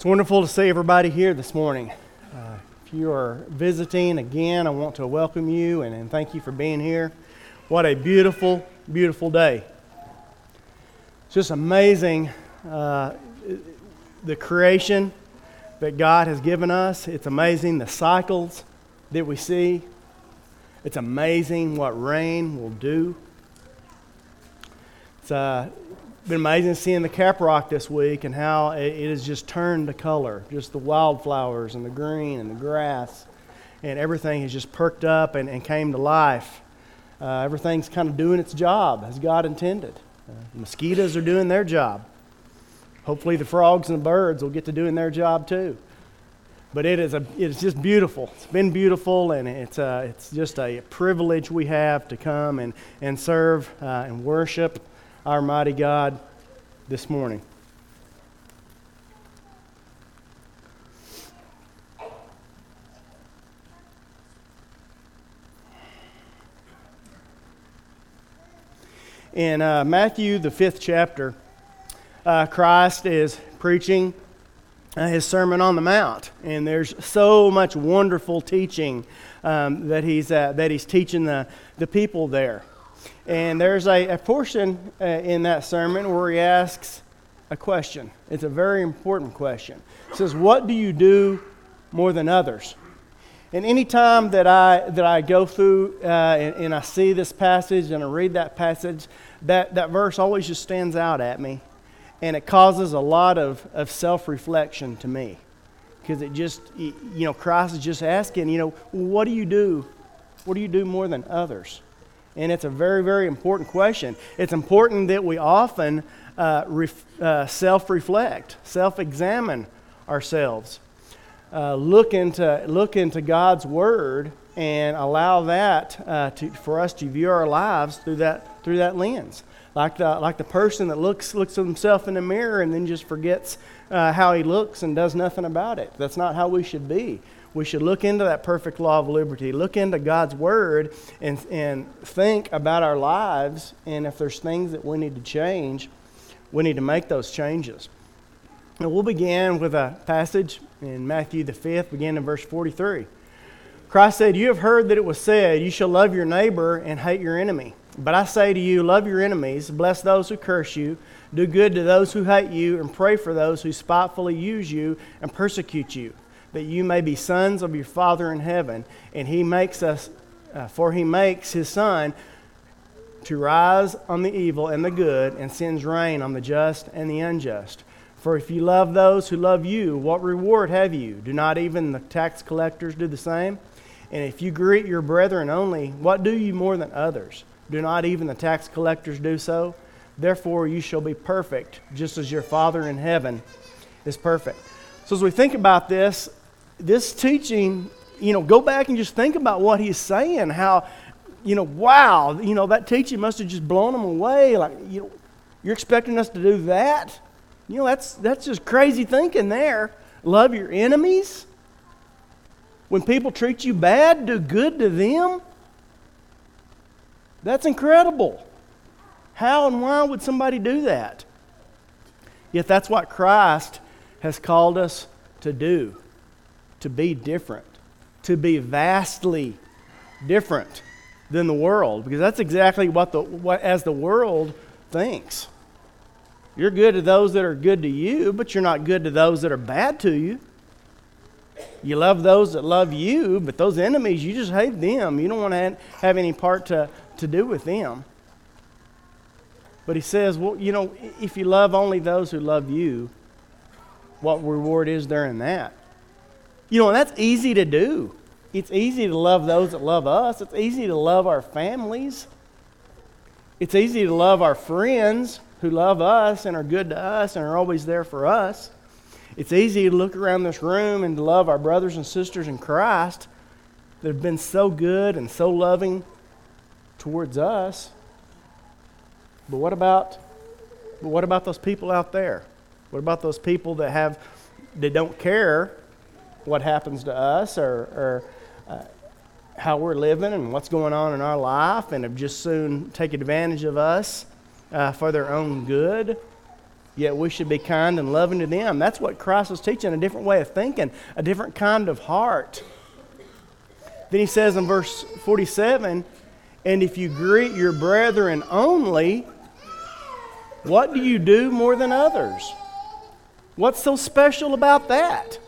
It's wonderful to see everybody here this morning. Uh, if you are visiting again, I want to welcome you and, and thank you for being here. What a beautiful, beautiful day. It's just amazing uh, the creation that God has given us. It's amazing the cycles that we see. It's amazing what rain will do. It's uh, been amazing seeing the caprock this week and how it, it has just turned to color. Just the wildflowers and the green and the grass and everything has just perked up and, and came to life. Uh, everything's kind of doing its job as God intended. Uh, mosquitoes are doing their job. Hopefully, the frogs and the birds will get to doing their job too. But it is a, it's just beautiful. It's been beautiful, and it's, a, uh, it's just a privilege we have to come and, and serve uh, and worship our mighty God this morning. In uh, Matthew, the fifth chapter, uh, Christ is preaching uh, his Sermon on the Mount, and there's so much wonderful teaching um, that, he's, uh, that he's teaching the, the people there. And there's a, a portion uh, in that sermon where he asks a question. It's a very important question. He says, What do you do more than others? And any time that I, that I go through uh, and, and, I see this passage and I read that passage, that, that verse always just stands out at me. And it causes a lot of, of self reflection to me. Because it just, you know, Christ is just asking, you know, what do you do? What do you do more than others? And it's a very, very important question. It's important that we often uh, ref, uh, self reflect, self examine ourselves. Uh, look, into, look into God's Word and allow that uh, to, for us to view our lives through that, through that lens. Like the, like the person that looks, looks at himself in the mirror and then just forgets uh, how he looks and does nothing about it. That's not how we should be we should look into that perfect law of liberty, look into God's Word, and, and think about our lives. And if there's things that we need to change, we need to make those changes. And we'll begin with a passage in Matthew the 5th, beginning in verse 43. Christ said, You have heard that it was said, You shall love your neighbor and hate your enemy. But I say to you, love your enemies, bless those who curse you, do good to those who hate you, and pray for those who spitefully use you and persecute you that you may be sons of your Father in heaven. And he makes us, uh, for he makes his Son to rise on the evil and the good, and sends rain on the just and the unjust. For if you love those who love you, what reward have you? Do not even the tax collectors do the same? And if you greet your brethren only, what do you more than others? Do not even the tax collectors do so? Therefore, you shall be perfect, just as your Father in heaven is perfect. So, as we think about this, this teaching, you know, go back and just think about what he's saying. How, you know, wow, you know, that teaching must have just blown them away. Like, you know, you're expecting us to do that? You know, that's that's just crazy thinking there. Love your enemies. When people treat you bad, do good to them. That's incredible. How and why would somebody do that? Yet that's what Christ has called us to do to be different, to be vastly different than the world, because that's exactly what the what as the world thinks. You're good to those that are good to you, but you're not good to those that are bad to you. You love those that love you, but those enemies, you just hate them. You don't want to have any part to, to do with them. But he says, well, you know, if you love only those who love you, what reward is there in that? You know, and that's easy to do. It's easy to love those that love us. It's easy to love our families. It's easy to love our friends who love us and are good to us and are always there for us. It's easy to look around this room and to love our brothers and sisters in Christ that have been so good and so loving towards us. But what about but what about those people out there? What about those people that have that don't care what happens to us or, or uh, how we're living and what's going on in our life and have just soon taken advantage of us uh, for their own good. Yet we should be kind and loving to them. That's what Christ was teaching a different way of thinking, a different kind of heart. Then he says in verse 47 And if you greet your brethren only, what do you do more than others? What's so special about that?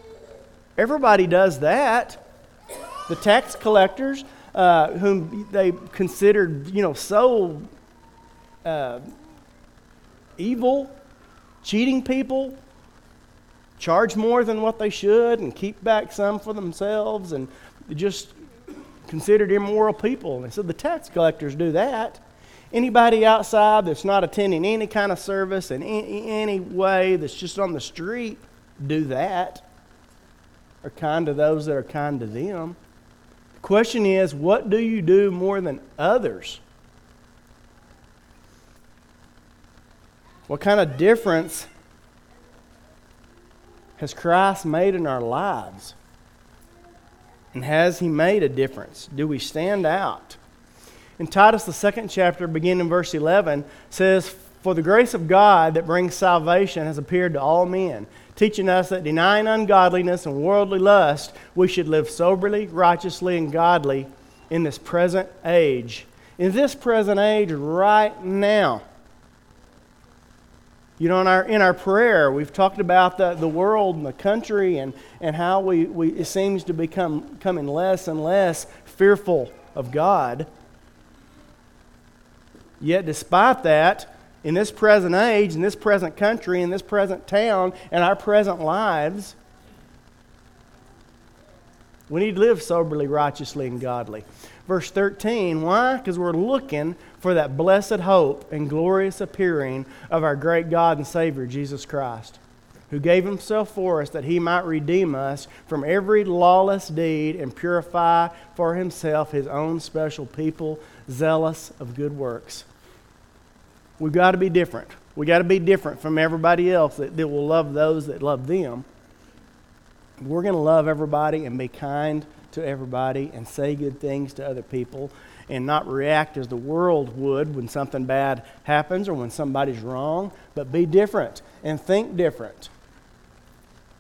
Everybody does that. The tax collectors, uh, whom they considered, you know, so uh, evil, cheating people, charge more than what they should and keep back some for themselves and just considered immoral people. And said the tax collectors do that. Anybody outside that's not attending any kind of service in any way that's just on the street do that. Are kind to those that are kind to them. The question is, what do you do more than others? What kind of difference has Christ made in our lives? And has he made a difference? Do we stand out? In Titus, the second chapter, beginning in verse 11, says, For the grace of God that brings salvation has appeared to all men, teaching us that denying ungodliness and worldly lust, we should live soberly, righteously, and godly in this present age. In this present age, right now. You know, in our, in our prayer, we've talked about the, the world and the country and, and how we, we, it seems to become becoming less and less fearful of God. Yet, despite that, in this present age, in this present country, in this present town, in our present lives, we need to live soberly, righteously, and godly. Verse 13, why? Because we're looking for that blessed hope and glorious appearing of our great God and Savior, Jesus Christ, who gave himself for us that he might redeem us from every lawless deed and purify for himself his own special people, zealous of good works. We've got to be different. We've got to be different from everybody else that, that will love those that love them. We're going to love everybody and be kind to everybody and say good things to other people and not react as the world would when something bad happens or when somebody's wrong, but be different and think different.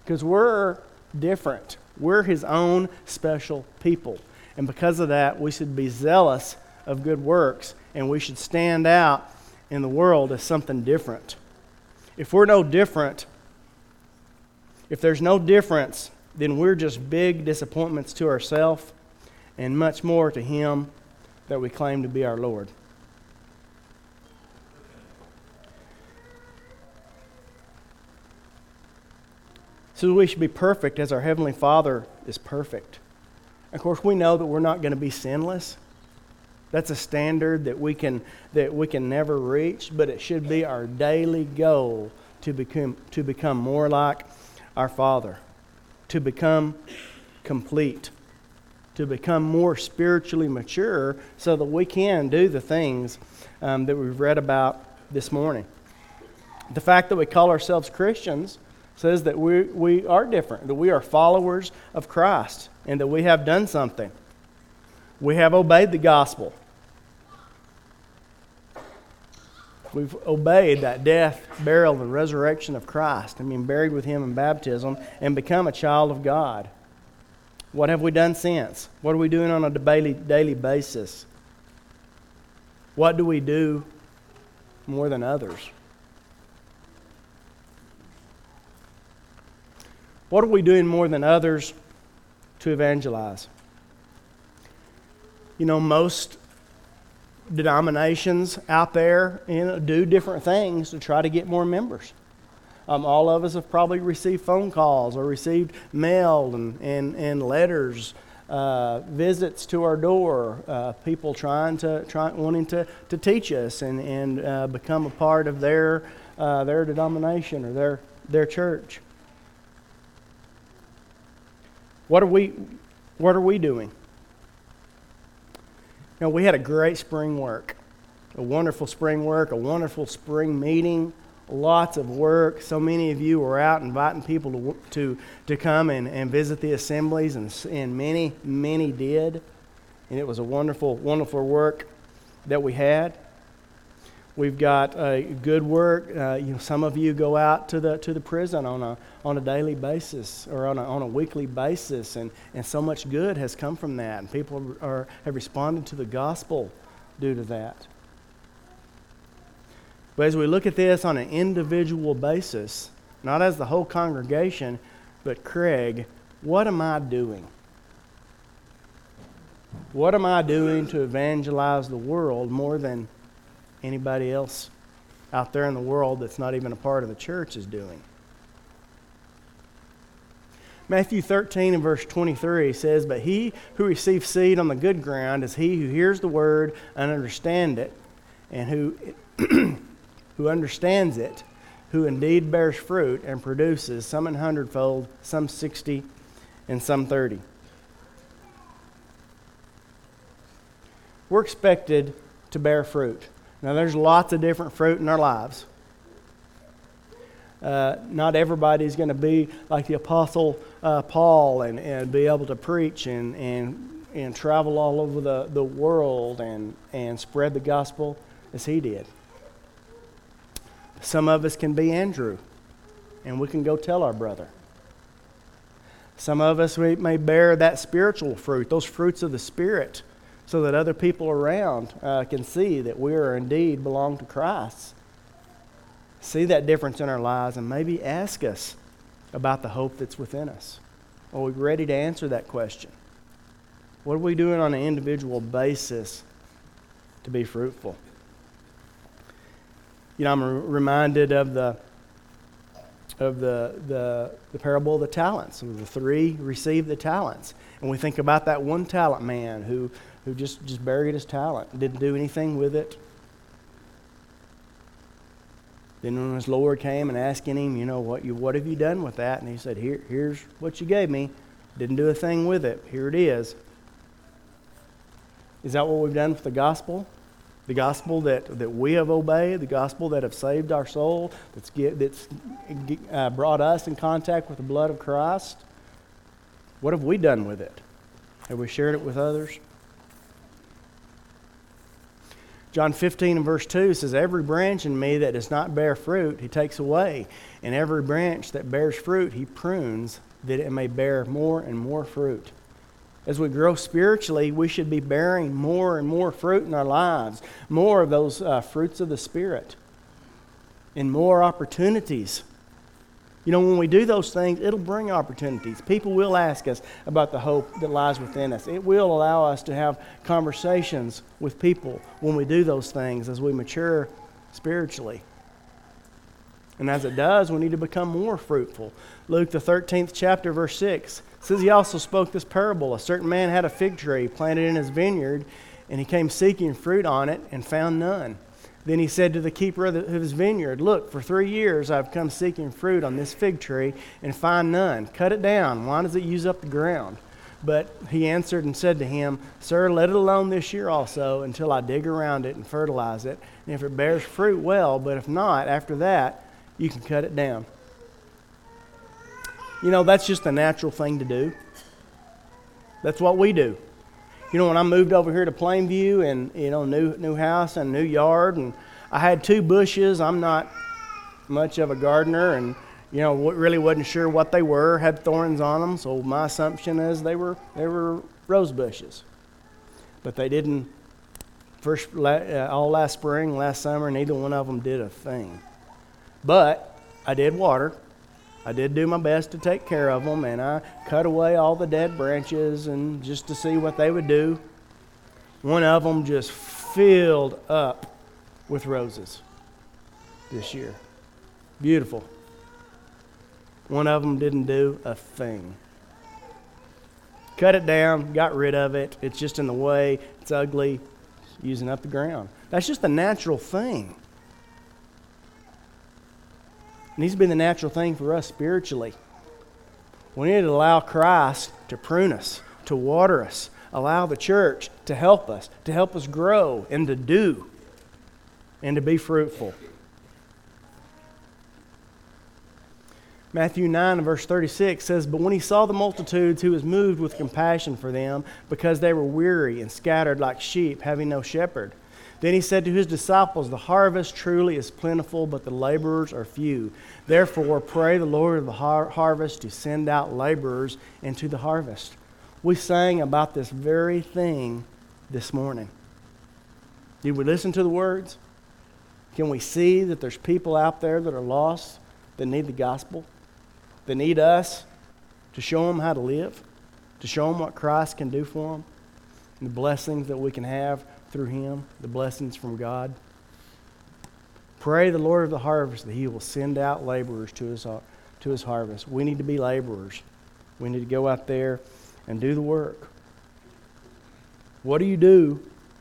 Because we're different. We're His own special people. And because of that, we should be zealous of good works and we should stand out in the world as something different. If we're no different, if there's no difference, then we're just big disappointments to ourselves and much more to Him that we claim to be our Lord. So we should be perfect as our Heavenly Father is perfect. Of course, we know that we're not going to be sinless. That's a standard that we can that we can never reach, but it should be our daily goal to become to become more like our Father, to become complete, to become more spiritually mature, so that we can do the things um, that we've read about this morning. The fact that we call ourselves Christians says that we, we are different, that we are followers of Christ, and that we have done something. We have obeyed the gospel. We've obeyed that death, burial, and resurrection of Christ and been buried with Him in baptism and become a child of God. What have we done since? What are we doing on a daily, daily basis? What do we do more than others? What are we doing more than others to evangelize? You know, most denominations out there you know, do different things to try to get more members. Um, all of us have probably received phone calls or received mail and, and, and letters, uh, visits to our door, uh, people trying to try, wanting to, to teach us and, and uh, become a part of their, uh, their denomination or their, their church. What are we, what are we doing? Know, we had a great spring work, a wonderful spring work, a wonderful spring meeting, lots of work. So many of you were out inviting people to, to, to come and, and visit the assemblies, and, and many, many did. And it was a wonderful, wonderful work that we had. We've got a good work. Uh, you know, some of you go out to the to the prison on a on a daily basis or on a, on a weekly basis, and, and so much good has come from that, and people are have responded to the gospel due to that. But as we look at this on an individual basis, not as the whole congregation, but Craig, what am I doing? What am I doing to evangelize the world more than anybody else out there in the world that's not even a part of the church is doing? Matthew 13 and verse 23 says, But he who receives seed on the good ground is he who hears the word and understands it, and who, who understands it, who indeed bears fruit and produces some an hundredfold, some sixty, and some thirty. We're expected to bear fruit. Now, there's lots of different fruit in our lives. Uh, not everybody's going to be like the Apostle uh, Paul and, and be able to preach and, and, and travel all over the, the world and, and spread the gospel as he did. Some of us can be Andrew, and we can go tell our brother. Some of us we may bear that spiritual fruit, those fruits of the Spirit so that other people around uh, can see that we are indeed belong to Christ. See that difference in our lives and maybe ask us about the hope that's within us. Are we ready to answer that question? What are we doing on an individual basis to be fruitful? You know, I'm reminded of the of the, the, the parable of the talents. The three received the talents. And we think about that one talent man who who just, just buried his talent, didn't do anything with it. Then when his Lord came and asking him, you know, what, you, what have you done with that? And he said, Here, here's what you gave me. Didn't do a thing with it. Here it is. Is that what we've done with the gospel? The gospel that, that we have obeyed, the gospel that have saved our soul, that's, get, that's uh, brought us in contact with the blood of Christ? What have we done with it? Have we shared it with others? John 15 and verse 2 says, Every branch in me that does not bear fruit, he takes away. And every branch that bears fruit, he prunes, that it may bear more and more fruit. As we grow spiritually, we should be bearing more and more fruit in our lives, more of those uh, fruits of the Spirit, and more opportunities you know, when we do those things, it'll bring opportunities. People will ask us about the hope that lies within us. It will allow us to have conversations with people when we do those things as we mature spiritually. And as it does, we need to become more fruitful. Luke, the 13th chapter, verse 6 says, He also spoke this parable. A certain man had a fig tree planted in his vineyard, and he came seeking fruit on it and found none. Then he said to the keeper of, the, of, his vineyard, Look, for three years I've come seeking fruit on this fig tree and find none. Cut it down. Why does it use up the ground? But he answered and said to him, Sir, let it alone this year also until I dig around it and fertilize it. And if it bears fruit, well, but if not, after that, you can cut it down. You know, that's just a natural thing to do. That's what we do you know, when I moved over here to Plainview and, you know, new, new house and new yard, and I had two bushes. I'm not much of a gardener and, you know, really wasn't sure what they were, had thorns on them. So my assumption is they were, they were rose bushes. But they didn't, first, uh, all last spring, last summer, neither one of them did a thing. But I did water I did do my best to take care of them, and I cut away all the dead branches and just to see what they would do. One of them just filled up with roses this year. Beautiful. One of them didn't do a thing. Cut it down, got rid of it. It's just in the way, it's ugly, using up the ground. That's just a natural thing. Needs to be the natural thing for us spiritually. We need to allow Christ to prune us, to water us, allow the church to help us, to help us grow and to do and to be fruitful. Matthew 9 verse 36 says, But when he saw the multitudes, he was moved with compassion for them because they were weary and scattered like sheep, having no shepherd. Then he said to his disciples, The harvest truly is plentiful, but the laborers are few. Therefore, pray the Lord of the har- harvest to send out laborers into the harvest. We sang about this very thing this morning. Did we listen to the words? Can we see that there's people out there that are lost, that need the gospel, that need us to show them how to live, to show them what Christ can do for them, and the blessings that we can have through Him, the blessings from God? Pray the Lord of the harvest that He will send out laborers to His, to his harvest. We need to be laborers. We need to go out there and do the work. What do you do?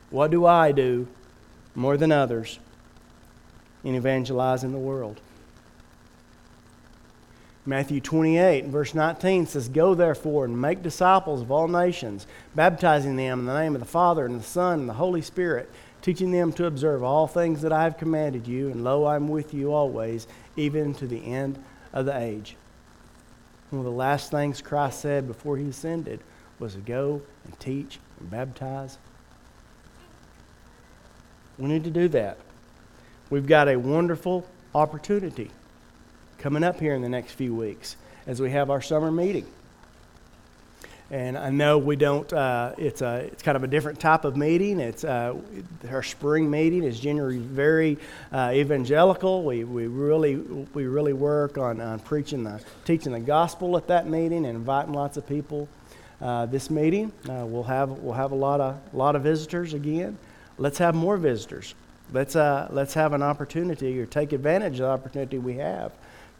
What do I do more than others in evangelizing the world? Matthew 28, verse 19 says, Go therefore and make disciples of all nations, baptizing them in the name of the Father and the Son and the Holy Spirit, teaching them to observe all things that I have commanded you, and lo, I am with you always, even to the end of the age. One of the last things Christ said before he ascended was to go and teach and baptize. We need to do that. We've got a wonderful opportunity coming up here in the next few weeks as we have our summer meeting. And I know we don't, uh, it's, a, it's kind of a different type of meeting. It's, uh, our spring meeting is generally very uh, evangelical. We, we, really, we really work on, on preaching the, teaching the gospel at that meeting and inviting lots of people. Uh, this meeting, uh, we'll, have, we'll have a lot of, lot of visitors again. Let's have more visitors. Let's, uh, let's have an opportunity or take advantage of the opportunity we have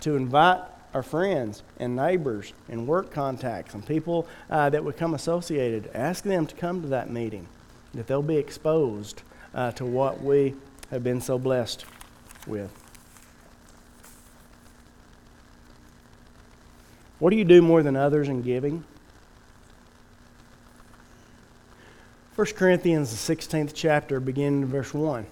to invite our friends and neighbors and work contacts and people uh, that become associated. Ask them to come to that meeting, that they'll be exposed uh, to what we have been so blessed with. What do you do more than others in giving? 1 Corinthians, the 16th chapter, beginning in verse 1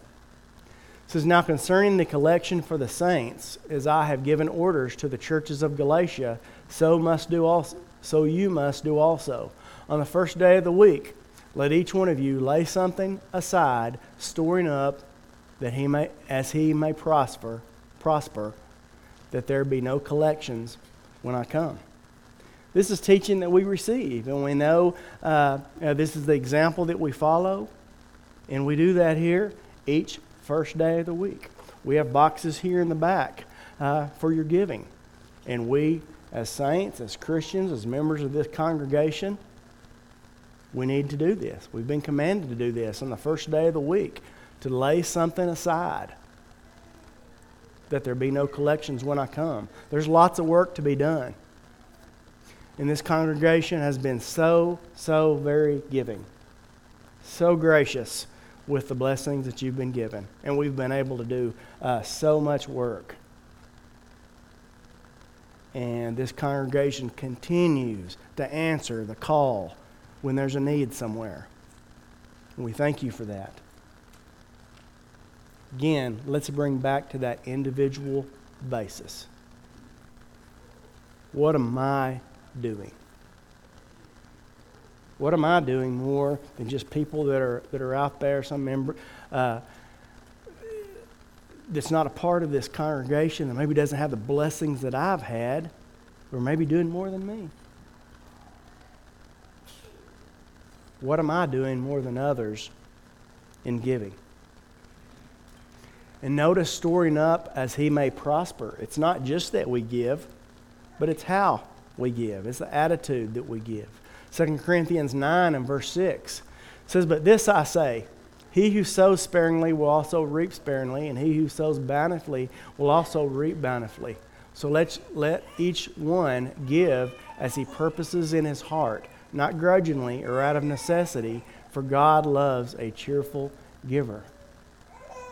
says, Now concerning the collection for the saints, as I have given orders to the churches of Galatia, so must do also, so you must do also. On the first day of the week, let each one of you lay something aside, storing up that he may as he may prosper, prosper, that there be no collections when I come. This is teaching that we receive, and we know uh, this is the example that we follow, and we do that here each first day of the week. We have boxes here in the back uh, for your giving. And we, as saints, as Christians, as members of this congregation, we need to do this. We've been commanded to do this on the first day of the week to lay something aside that there be no collections when I come. There's lots of work to be done. And this congregation has been so, so very giving, so gracious with the blessings that you've been given. And we've been able to do uh, so much work. And this congregation continues to answer the call when there's a need somewhere. And we thank you for that. Again, let's bring back to that individual basis. What am I doing? What am I doing more than just people that are, that are out there, some member uh, that's not a part of this congregation, that maybe doesn't have the blessings that I've had, or maybe doing more than me? What am I doing more than others in giving? And notice storing up as he may prosper. It's not just that we give, but it's how we give. It's the attitude that we give. 2 Corinthians 9 and verse 6 says, But this I say, he who sows sparingly will also reap sparingly, and he who sows bountifully will also reap bountifully. So let's let each one give as he purposes in his heart, not grudgingly or out of necessity, for God loves a cheerful giver.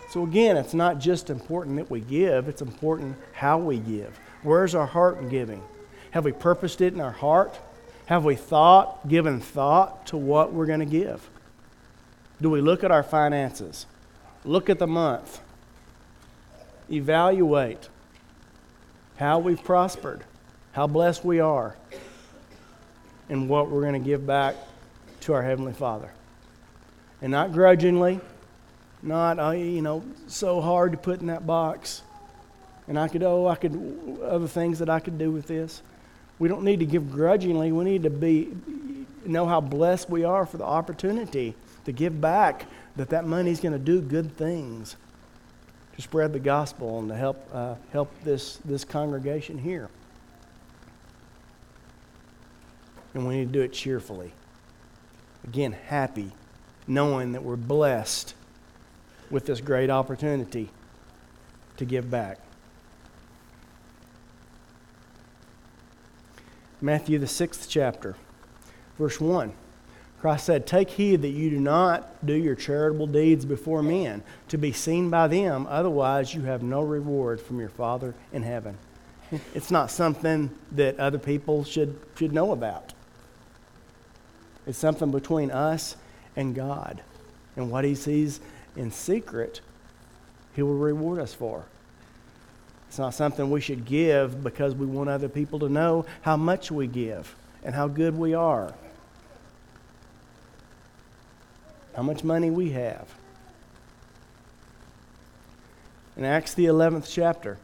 So again, it's not just important that we give, it's important how we give. Where's our heart in giving? Have we purposed it in our heart? Have we thought, given thought to what we're going to give? Do we look at our finances? Look at the month. Evaluate how we've prospered, how blessed we are, and what we're going to give back to our Heavenly Father. And not grudgingly, not, uh, you know, so hard to put in that box. And I could, oh, I could, other things that I could do with this. We don't need to give grudgingly. We need to be, know how blessed we are for the opportunity to give back, that that money is going to do good things to spread the gospel and to help, uh, help this, this congregation here. And we need to do it cheerfully. Again, happy, knowing that we're blessed with this great opportunity to give back. Matthew, the sixth chapter, verse 1. Christ said, Take heed that you do not do your charitable deeds before men to be seen by them, otherwise, you have no reward from your Father in heaven. It's not something that other people should, should know about. It's something between us and God. And what He sees in secret, He will reward us for. It's not something we should give because we want other people to know how much we give and how good we are, how much money we have. In Acts, the 11th chapter,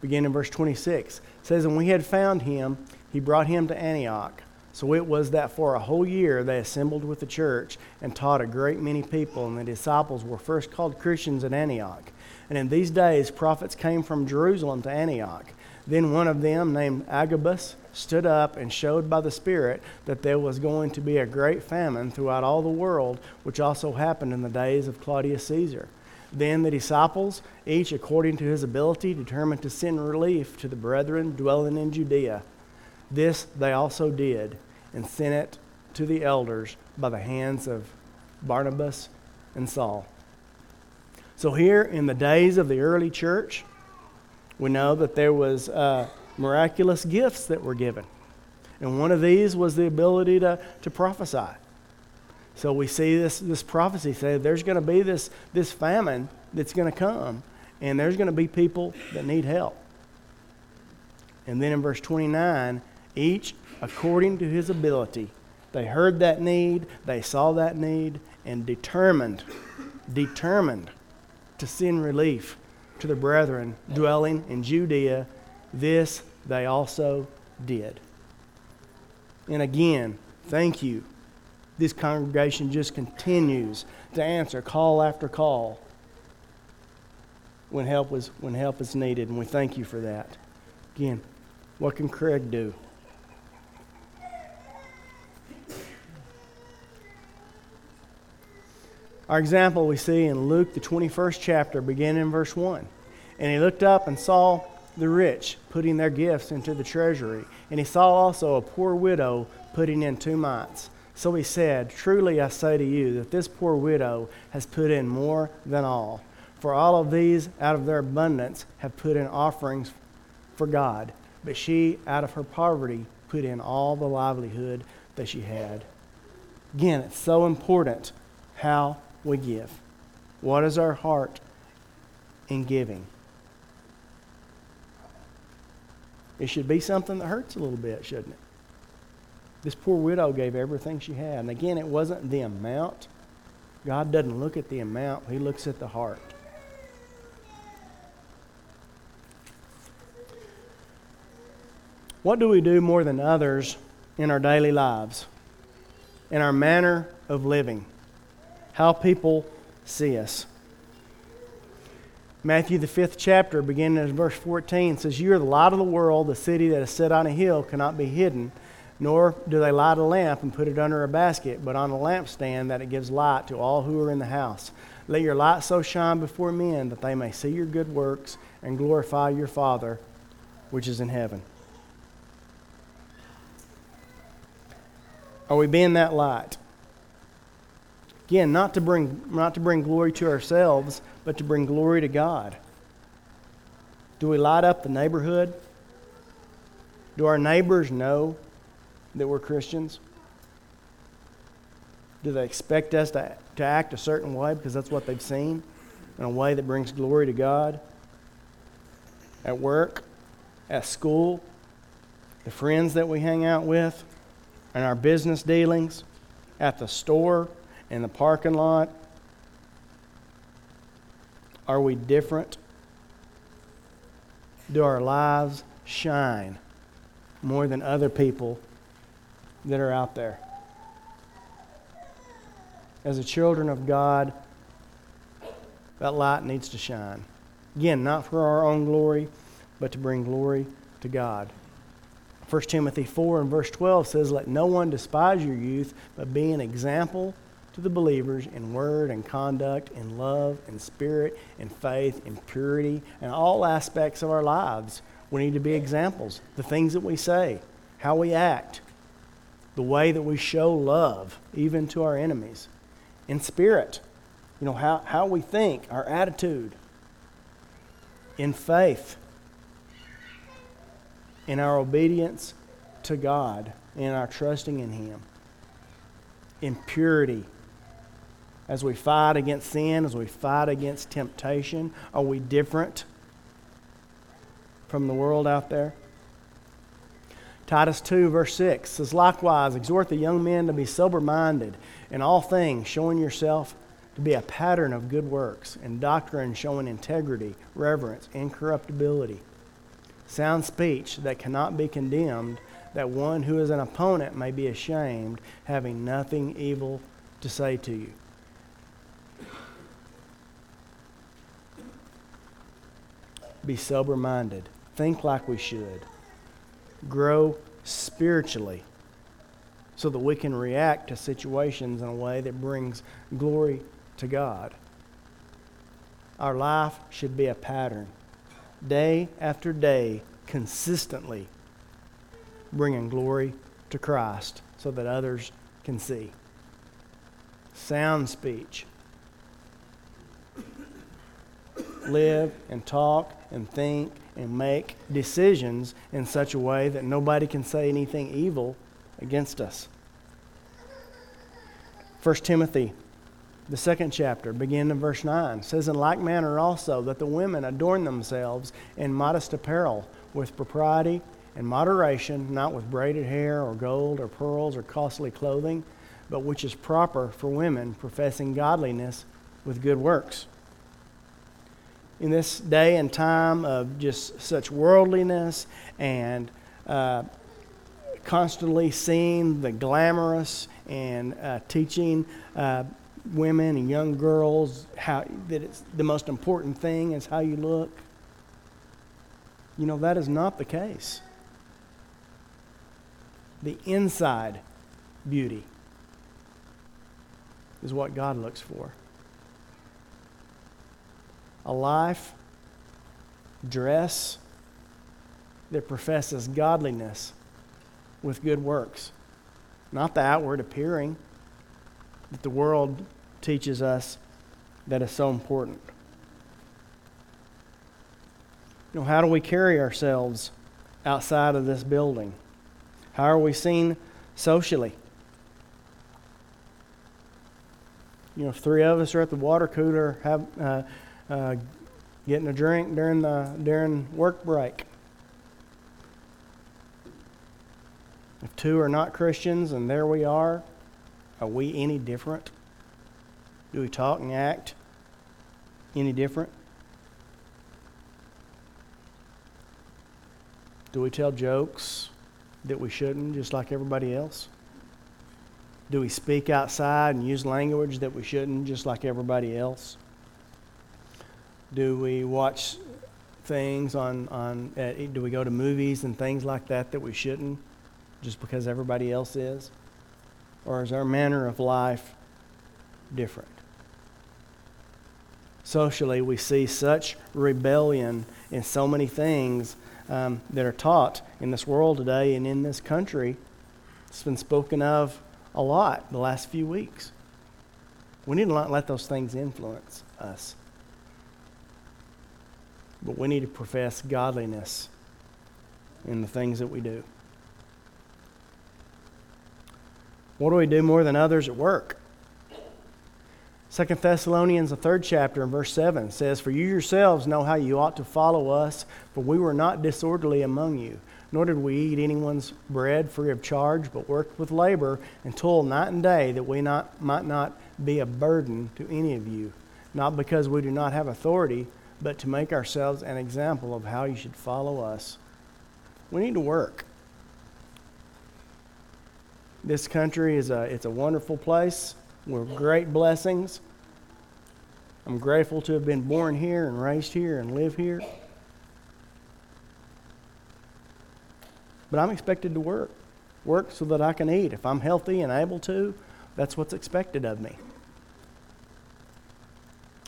beginning in verse 26, says, And we had found him, he brought him to Antioch so it was that for a whole year they assembled with the church and taught a great many people, and the disciples were first called Christians at Antioch. And in these days, prophets came from Jerusalem to Antioch. Then one of them, named Agabus, stood up and showed by the Spirit that there was going to be a great famine throughout all the world, which also happened in the days of Claudius Caesar. Then the disciples, each according to his ability, determined to send relief to the brethren dwelling in Judea. This they also did and sent it to the elders by the hands of Barnabas and Saul. So here in the days of the early church, we know that there was uh, miraculous gifts that were given. And one of these was the ability to, to prophesy. So we see this, this prophecy say there's going to be this, this famine that's going to come, and there's going to be people that need help. And then in verse 29, each according to his ability. They heard that need, they saw that need, and determined, determined to send relief to the brethren dwelling in Judea. This they also did. And again, thank you. This congregation just continues to answer call after call when help was when help is needed, and we thank you for that. Again, what can Craig do? Our example we see in Luke, the 21st chapter, beginning in verse 1. And he looked up and saw the rich putting their gifts into the treasury. And he saw also a poor widow putting in two mites. So he said, Truly I say to you that this poor widow has put in more than all. For all of these, out of their abundance, have put in offerings for God. But she, out of her poverty, put in all the livelihood that she had. Again, it's so important how we give? What is our heart in giving? It should be something that hurts a little bit, shouldn't it? This poor widow gave everything she had. And again, it wasn't the amount. God doesn't look at the amount, He looks at the heart. What do we do more than others in our daily lives, in our manner of living? How people see us. Matthew, the fifth chapter, beginning in verse 14, says, You are the light of the world. The city that is set on a hill cannot be hidden, nor do they light a lamp and put it under a basket, but on a lampstand that it gives light to all who are in the house. Let your light so shine before men that they may see your good works and glorify your Father which is in heaven. Are we being that light? Again, not to bring, not to bring glory to ourselves, but to bring glory to God. Do we light up the neighborhood? Do our neighbors know that we're Christians? Do they expect us to, to act a certain way because that's what they've seen in a way that brings glory to God? At work, at school, the friends that we hang out with, in our business dealings, at the store, in the parking lot? Are we different? Do our lives shine more than other people that are out there? As a children of God, that light needs to shine. Again, not for our own glory, but to bring glory to God. 1 Timothy 4 and verse 12 says, Let no one despise your youth, but be an example to the believers in word and conduct, in love and spirit, in faith, in purity, and all aspects of our lives. We need to be examples. The things that we say, how we act, the way that we show love, even to our enemies. In spirit, you know, how, how we think, our attitude. In faith, in our obedience to God, in our trusting in Him, in purity. As we fight against sin, as we fight against temptation, are we different from the world out there? Titus 2, verse 6 says, Likewise, exhort the young men to be sober minded in all things, showing yourself to be a pattern of good works, and doctrine showing integrity, reverence, incorruptibility sound speech that cannot be condemned, that one who is an opponent may be ashamed, having nothing evil to say to you. Be sober minded. Think like we should. Grow spiritually so that we can react to situations in a way that brings glory to God. Our life should be a pattern day after day, consistently bringing glory to Christ so that others can see. Sound speech. Live and talk and think and make decisions in such a way that nobody can say anything evil against us. 1 Timothy the second chapter, beginning in verse 9, says, In like manner also that the women adorn themselves in modest apparel with propriety and moderation, not with braided hair or gold or pearls or costly clothing, but which is proper for women professing godliness with good works. In this day and time of just such worldliness and uh, constantly seeing the glamorous and uh, teaching uh, women and young girls how that it's the most important thing is how you look. You know that is not the case. The inside beauty is what God looks for. A life, dress that professes godliness with good works, not the outward appearing that the world teaches us that is so important. You know, how do we carry ourselves outside of this building? How are we seen socially? You know, if three of us are at the water cooler have, uh, uh, getting a drink during the during work break. If two are not Christians and there we are, are we any different? Do we talk and act any different? Do we tell jokes that we shouldn't, just like everybody else? Do we speak outside and use language that we shouldn't, just like everybody else? Do we watch things on, on at, do we go to movies and things like that that we shouldn't, just because everybody else is? Or is our manner of life different? socially, we see such rebellion in so many things um, that are taught in this world today and in this country. It's been spoken of a lot the last few weeks. We need to not let those things influence us. But we need to profess godliness in the things that we do. What do we do more than others at work? Second Thessalonians, the third chapter, in verse 7 says, For you yourselves know how you ought to follow us, for we were not disorderly among you, nor did we eat anyone's bread free of charge, but worked with labor and toiled night and day that we not, might not be a burden to any of you, not because we do not have authority, but to make ourselves an example of how you should follow us. We need to work. This country is a, it's a wonderful place. We're great blessings. I'm grateful to have been born here and raised here and live here. But I'm expected to work. Work so that I can eat. If I'm healthy and able to, that's what's expected of me.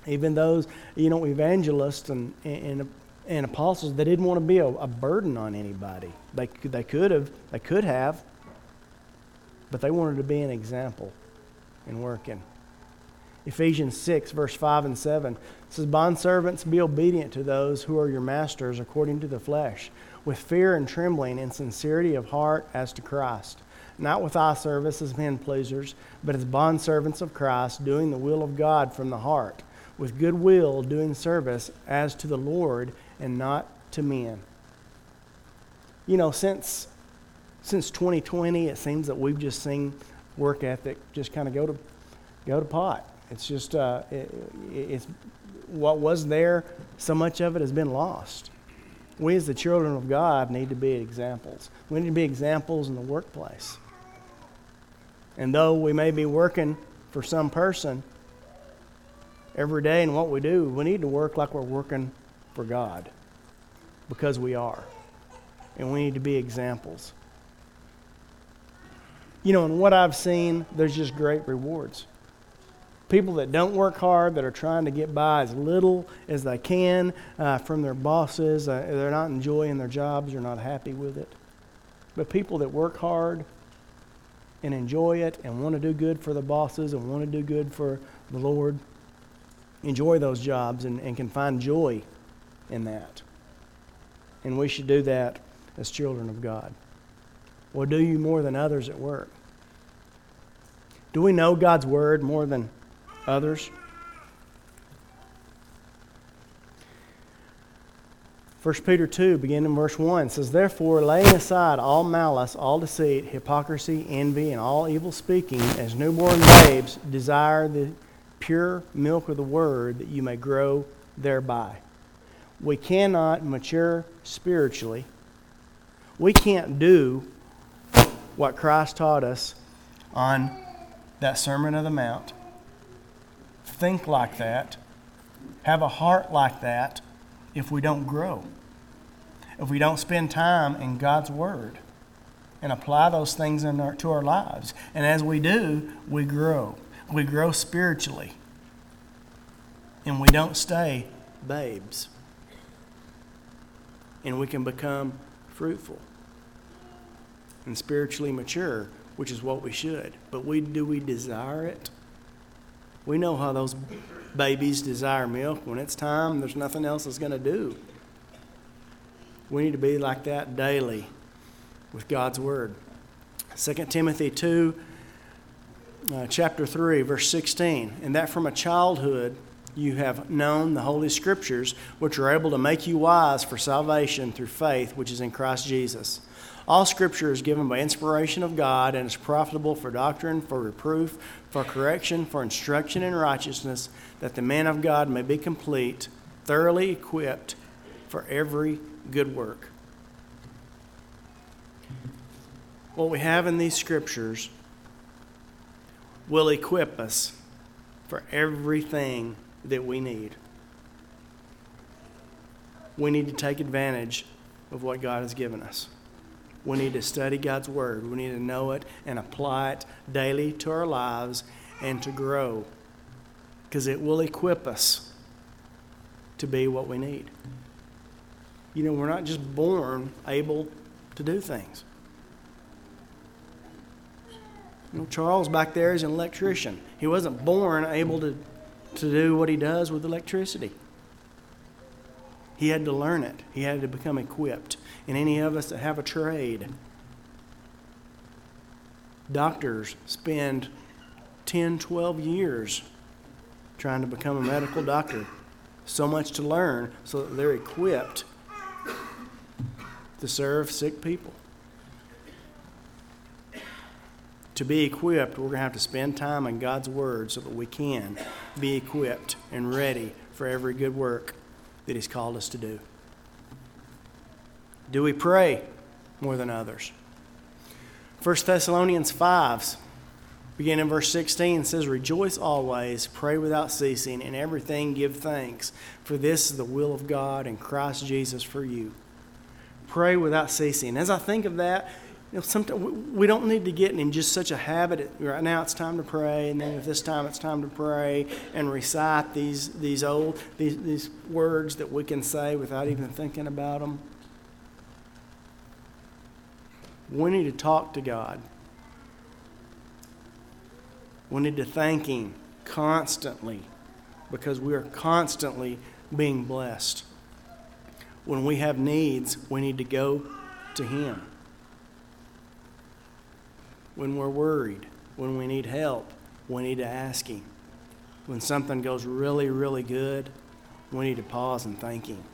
Even those, you know, evangelists and, and, and apostles, they didn't want to be a, a burden on anybody. They, they could have, they could have, but they wanted to be an example in working. Ephesians 6, verse 5 and 7 says, Bondservants, be obedient to those who are your masters according to the flesh, with fear and trembling and sincerity of heart as to Christ, not with eye service as men pleasers, but as bondservants of Christ, doing the will of God from the heart, with goodwill doing service as to the Lord and not to men. You know, since since 2020, it seems that we've just seen work ethic just kind of go to go to pot. It's just uh, it, it's what was there. So much of it has been lost. We, as the children of God, need to be examples. We need to be examples in the workplace. And though we may be working for some person every day in what we do, we need to work like we're working for God because we are. And we need to be examples. You know, in what I've seen, there's just great rewards. People that don't work hard, that are trying to get by as little as they can uh, from their bosses, uh, they're not enjoying their jobs, they're not happy with it. But people that work hard and enjoy it and want to do good for the bosses and want to do good for the Lord, enjoy those jobs and, and can find joy in that. And we should do that as children of God will do you more than others at work? Do we know God's word more than others? 1 Peter 2, beginning in verse 1, says, Therefore, laying aside all malice, all deceit, hypocrisy, envy, and all evil speaking, as newborn babes, desire the pure milk of the word that you may grow thereby. We cannot mature spiritually. We can't do what Christ taught us on that Sermon of the Mount. Think like that, have a heart like that if we don't grow. If we don't spend time in God's Word and apply those things in our, to our lives. And as we do, we grow. We grow spiritually. And we don't stay babes. And we can become fruitful and spiritually mature, which is what we should. But we do we desire it? We know how those babies desire milk. When it's time, there's nothing else that's going to do. We need to be like that daily with God's Word. 2 Timothy 2, uh, chapter 3, verse 16. And that from a childhood you have known the Holy Scriptures, which are able to make you wise for salvation through faith, which is in Christ Jesus. All scripture is given by inspiration of God and is profitable for doctrine, for reproof, for correction, for instruction in righteousness, that the man of God may be complete, thoroughly equipped for every good work. What we have in these scriptures will equip us for everything that we need. We need to take advantage of what God has given us. We need to study God's Word. We need to know it and apply it daily to our lives and to grow because it will equip us to be what we need. You know, we're not just born able to do things. You know, Charles back there is an electrician. He wasn't born able to, to do what he does with electricity. He had to learn it, he had to become equipped and any of us that have a trade. Doctors spend 10, 12 years trying to become a medical doctor. So much to learn so that they're equipped to serve sick people. To be equipped, we're going to have to spend time in God's Word so that we can be equipped and ready for every good work that He's called us to do. Do we pray more than others? 1 Thessalonians 5, beginning in verse 16, says, Rejoice always, pray without ceasing, in everything give thanks, for this is the will of God and Christ Jesus for you. Pray without ceasing. As I think of that, you know, sometimes we don't need to get in just such a habit. Right now, it's time to pray, and then if this time it's time to pray and recite these these old these these words that we can say without even thinking about them. We need to talk to God. We need to thank Him constantly because we are constantly being blessed. When we have needs, we need to go to Him. When we're worried, when we need help, we need to ask Him. When something goes really, really good, we need to pause and thank Him.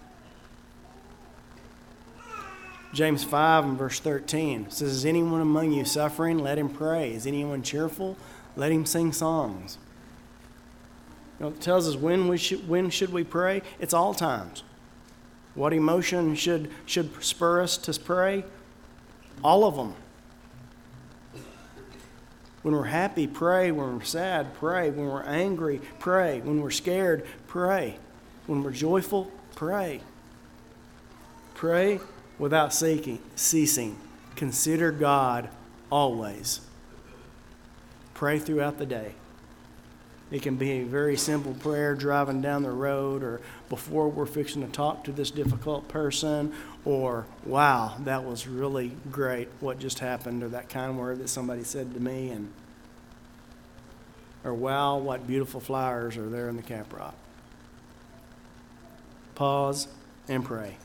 James 5 and verse 13 says, Is anyone among you suffering? Let him pray. Is anyone cheerful? Let him sing songs. You know, it tells us when, we should, when should we pray? It's all times. What emotion should, should spur us to pray? All of them. When we're happy, pray. When we're sad, pray. When we're angry, pray. When we're scared, pray. When we're joyful, pray. Pray without seeking, ceasing. Consider God always. Pray throughout the day. It can be a very simple prayer driving down the road or before we're fixing to talk to this difficult person or, wow, that was really great what just happened or that kind word that somebody said to me and or, wow, what beautiful flowers are there in the caprock. Pause and pray.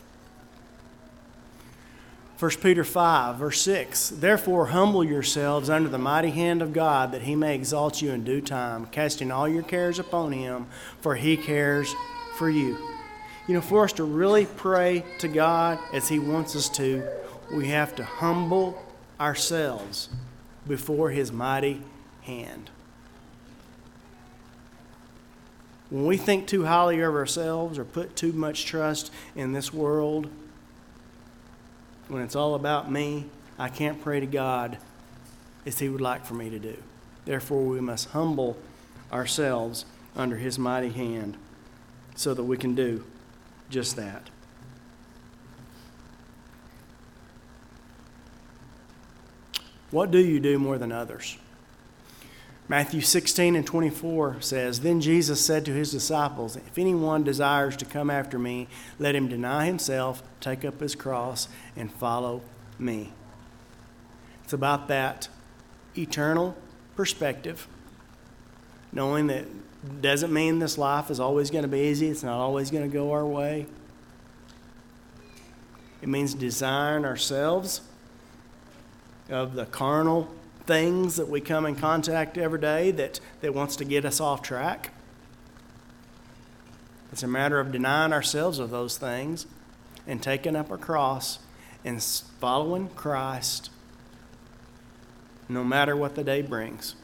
1 Peter 5, verse 6 Therefore, humble yourselves under the mighty hand of God, that he may exalt you in due time, casting all your cares upon him, for he cares for you. You know, for us to really pray to God as he wants us to, we have to humble ourselves before his mighty hand. When we think too highly of ourselves or put too much trust in this world, when it's all about me, I can't pray to God as He would like for me to do. Therefore, we must humble ourselves under His mighty hand so that we can do just that. What do you do more than others? Matthew 16 and 24 says, Then Jesus said to his disciples, If anyone desires to come after me, let him deny himself, take up his cross, and follow me. It's about that eternal perspective, knowing that doesn't mean this life is always going to be easy, it's not always going to go our way. It means desiring ourselves of the carnal things that we come in contact every day that, that wants to get us off track. It's a matter of denying ourselves of those things and taking up our cross and following Christ no matter what the day brings.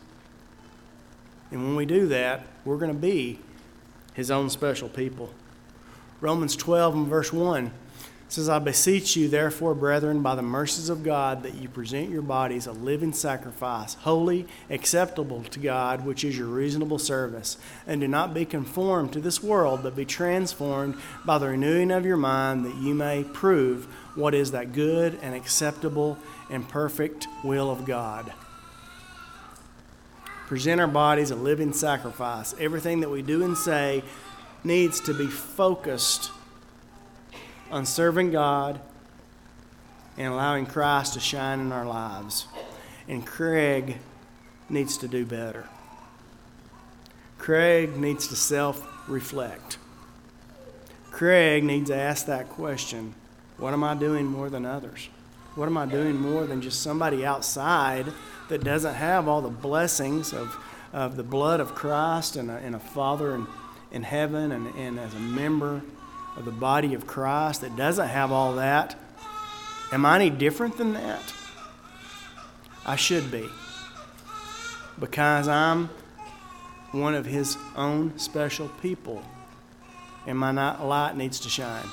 And when we do that, we're going to be his own special people. Romans 12 and verse 1 says, I beseech you, therefore, brethren, by the mercies of God, that you present your bodies a living sacrifice, holy, acceptable to God, which is your reasonable service. And do not be conformed to this world, but be transformed by the renewing of your mind, that you may prove what is that good and acceptable and perfect will of God. Present our bodies a living sacrifice. Everything that we do and say needs to be focused on serving God and allowing Christ to shine in our lives. And Craig needs to do better. Craig needs to self reflect. Craig needs to ask that question What am I doing more than others? What am I doing more than just somebody outside that doesn't have all the blessings of, of the blood of Christ and a, and a Father in, in heaven and, and as a member of the body of Christ that doesn't have all that, am I any different than that? I should be. because I'm one of His own special people, and my light needs to shine.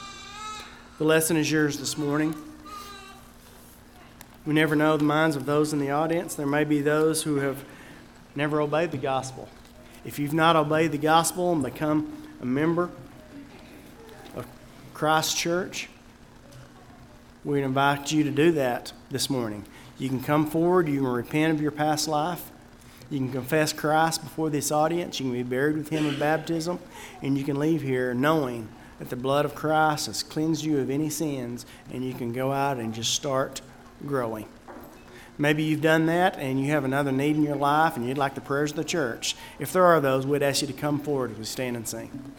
The lesson is yours this morning. We never know the minds of those in the audience. There may be those who have never obeyed the gospel. If you've not obeyed the gospel and become a member of Christ Church, we invite you to do that this morning. You can come forward, you can repent of your past life, you can confess Christ before this audience, you can be buried with Him in baptism, and you can leave here knowing that the blood of Christ has cleansed you of any sins, and you can go out and just start growing. Maybe you've done that and you have another need in your life and you'd like the prayers of the church. If there are those, we'd ask you to come forward as we stand and sing.